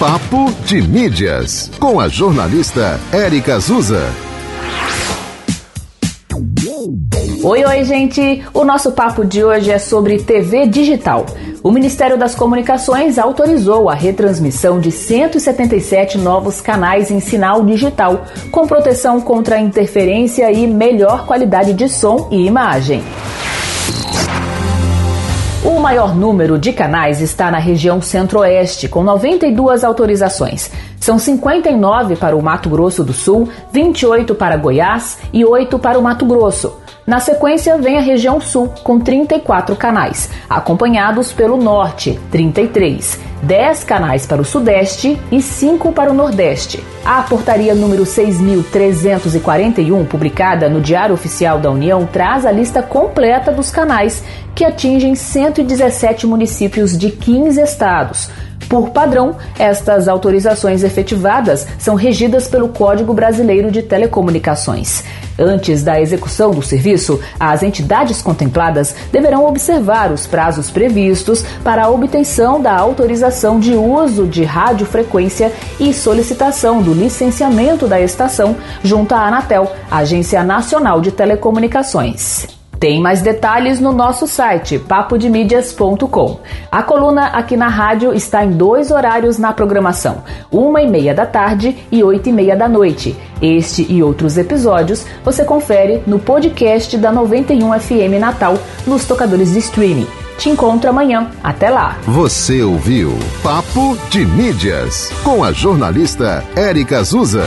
Papo de Mídias, com a jornalista Érica Azusa. Oi, oi, gente! O nosso papo de hoje é sobre TV digital. O Ministério das Comunicações autorizou a retransmissão de 177 novos canais em sinal digital, com proteção contra interferência e melhor qualidade de som e imagem. O maior número de canais está na região Centro-Oeste, com 92 autorizações. São 59 para o Mato Grosso do Sul, 28 para Goiás e 8 para o Mato Grosso. Na sequência, vem a região sul, com 34 canais, acompanhados pelo norte, 33, 10 canais para o sudeste e 5 para o nordeste. A portaria número 6.341, publicada no Diário Oficial da União, traz a lista completa dos canais, que atingem 117 municípios de 15 estados. Por padrão, estas autorizações efetivadas são regidas pelo Código Brasileiro de Telecomunicações. Antes da execução do serviço, as entidades contempladas deverão observar os prazos previstos para a obtenção da autorização de uso de radiofrequência e solicitação do licenciamento da estação junto à Anatel, Agência Nacional de Telecomunicações. Tem mais detalhes no nosso site papodemídias.com. A coluna aqui na rádio está em dois horários na programação, uma e meia da tarde e oito e meia da noite. Este e outros episódios você confere no podcast da 91 FM Natal nos tocadores de streaming. Te encontro amanhã. Até lá. Você ouviu Papo de Mídias com a jornalista Érica Azusa.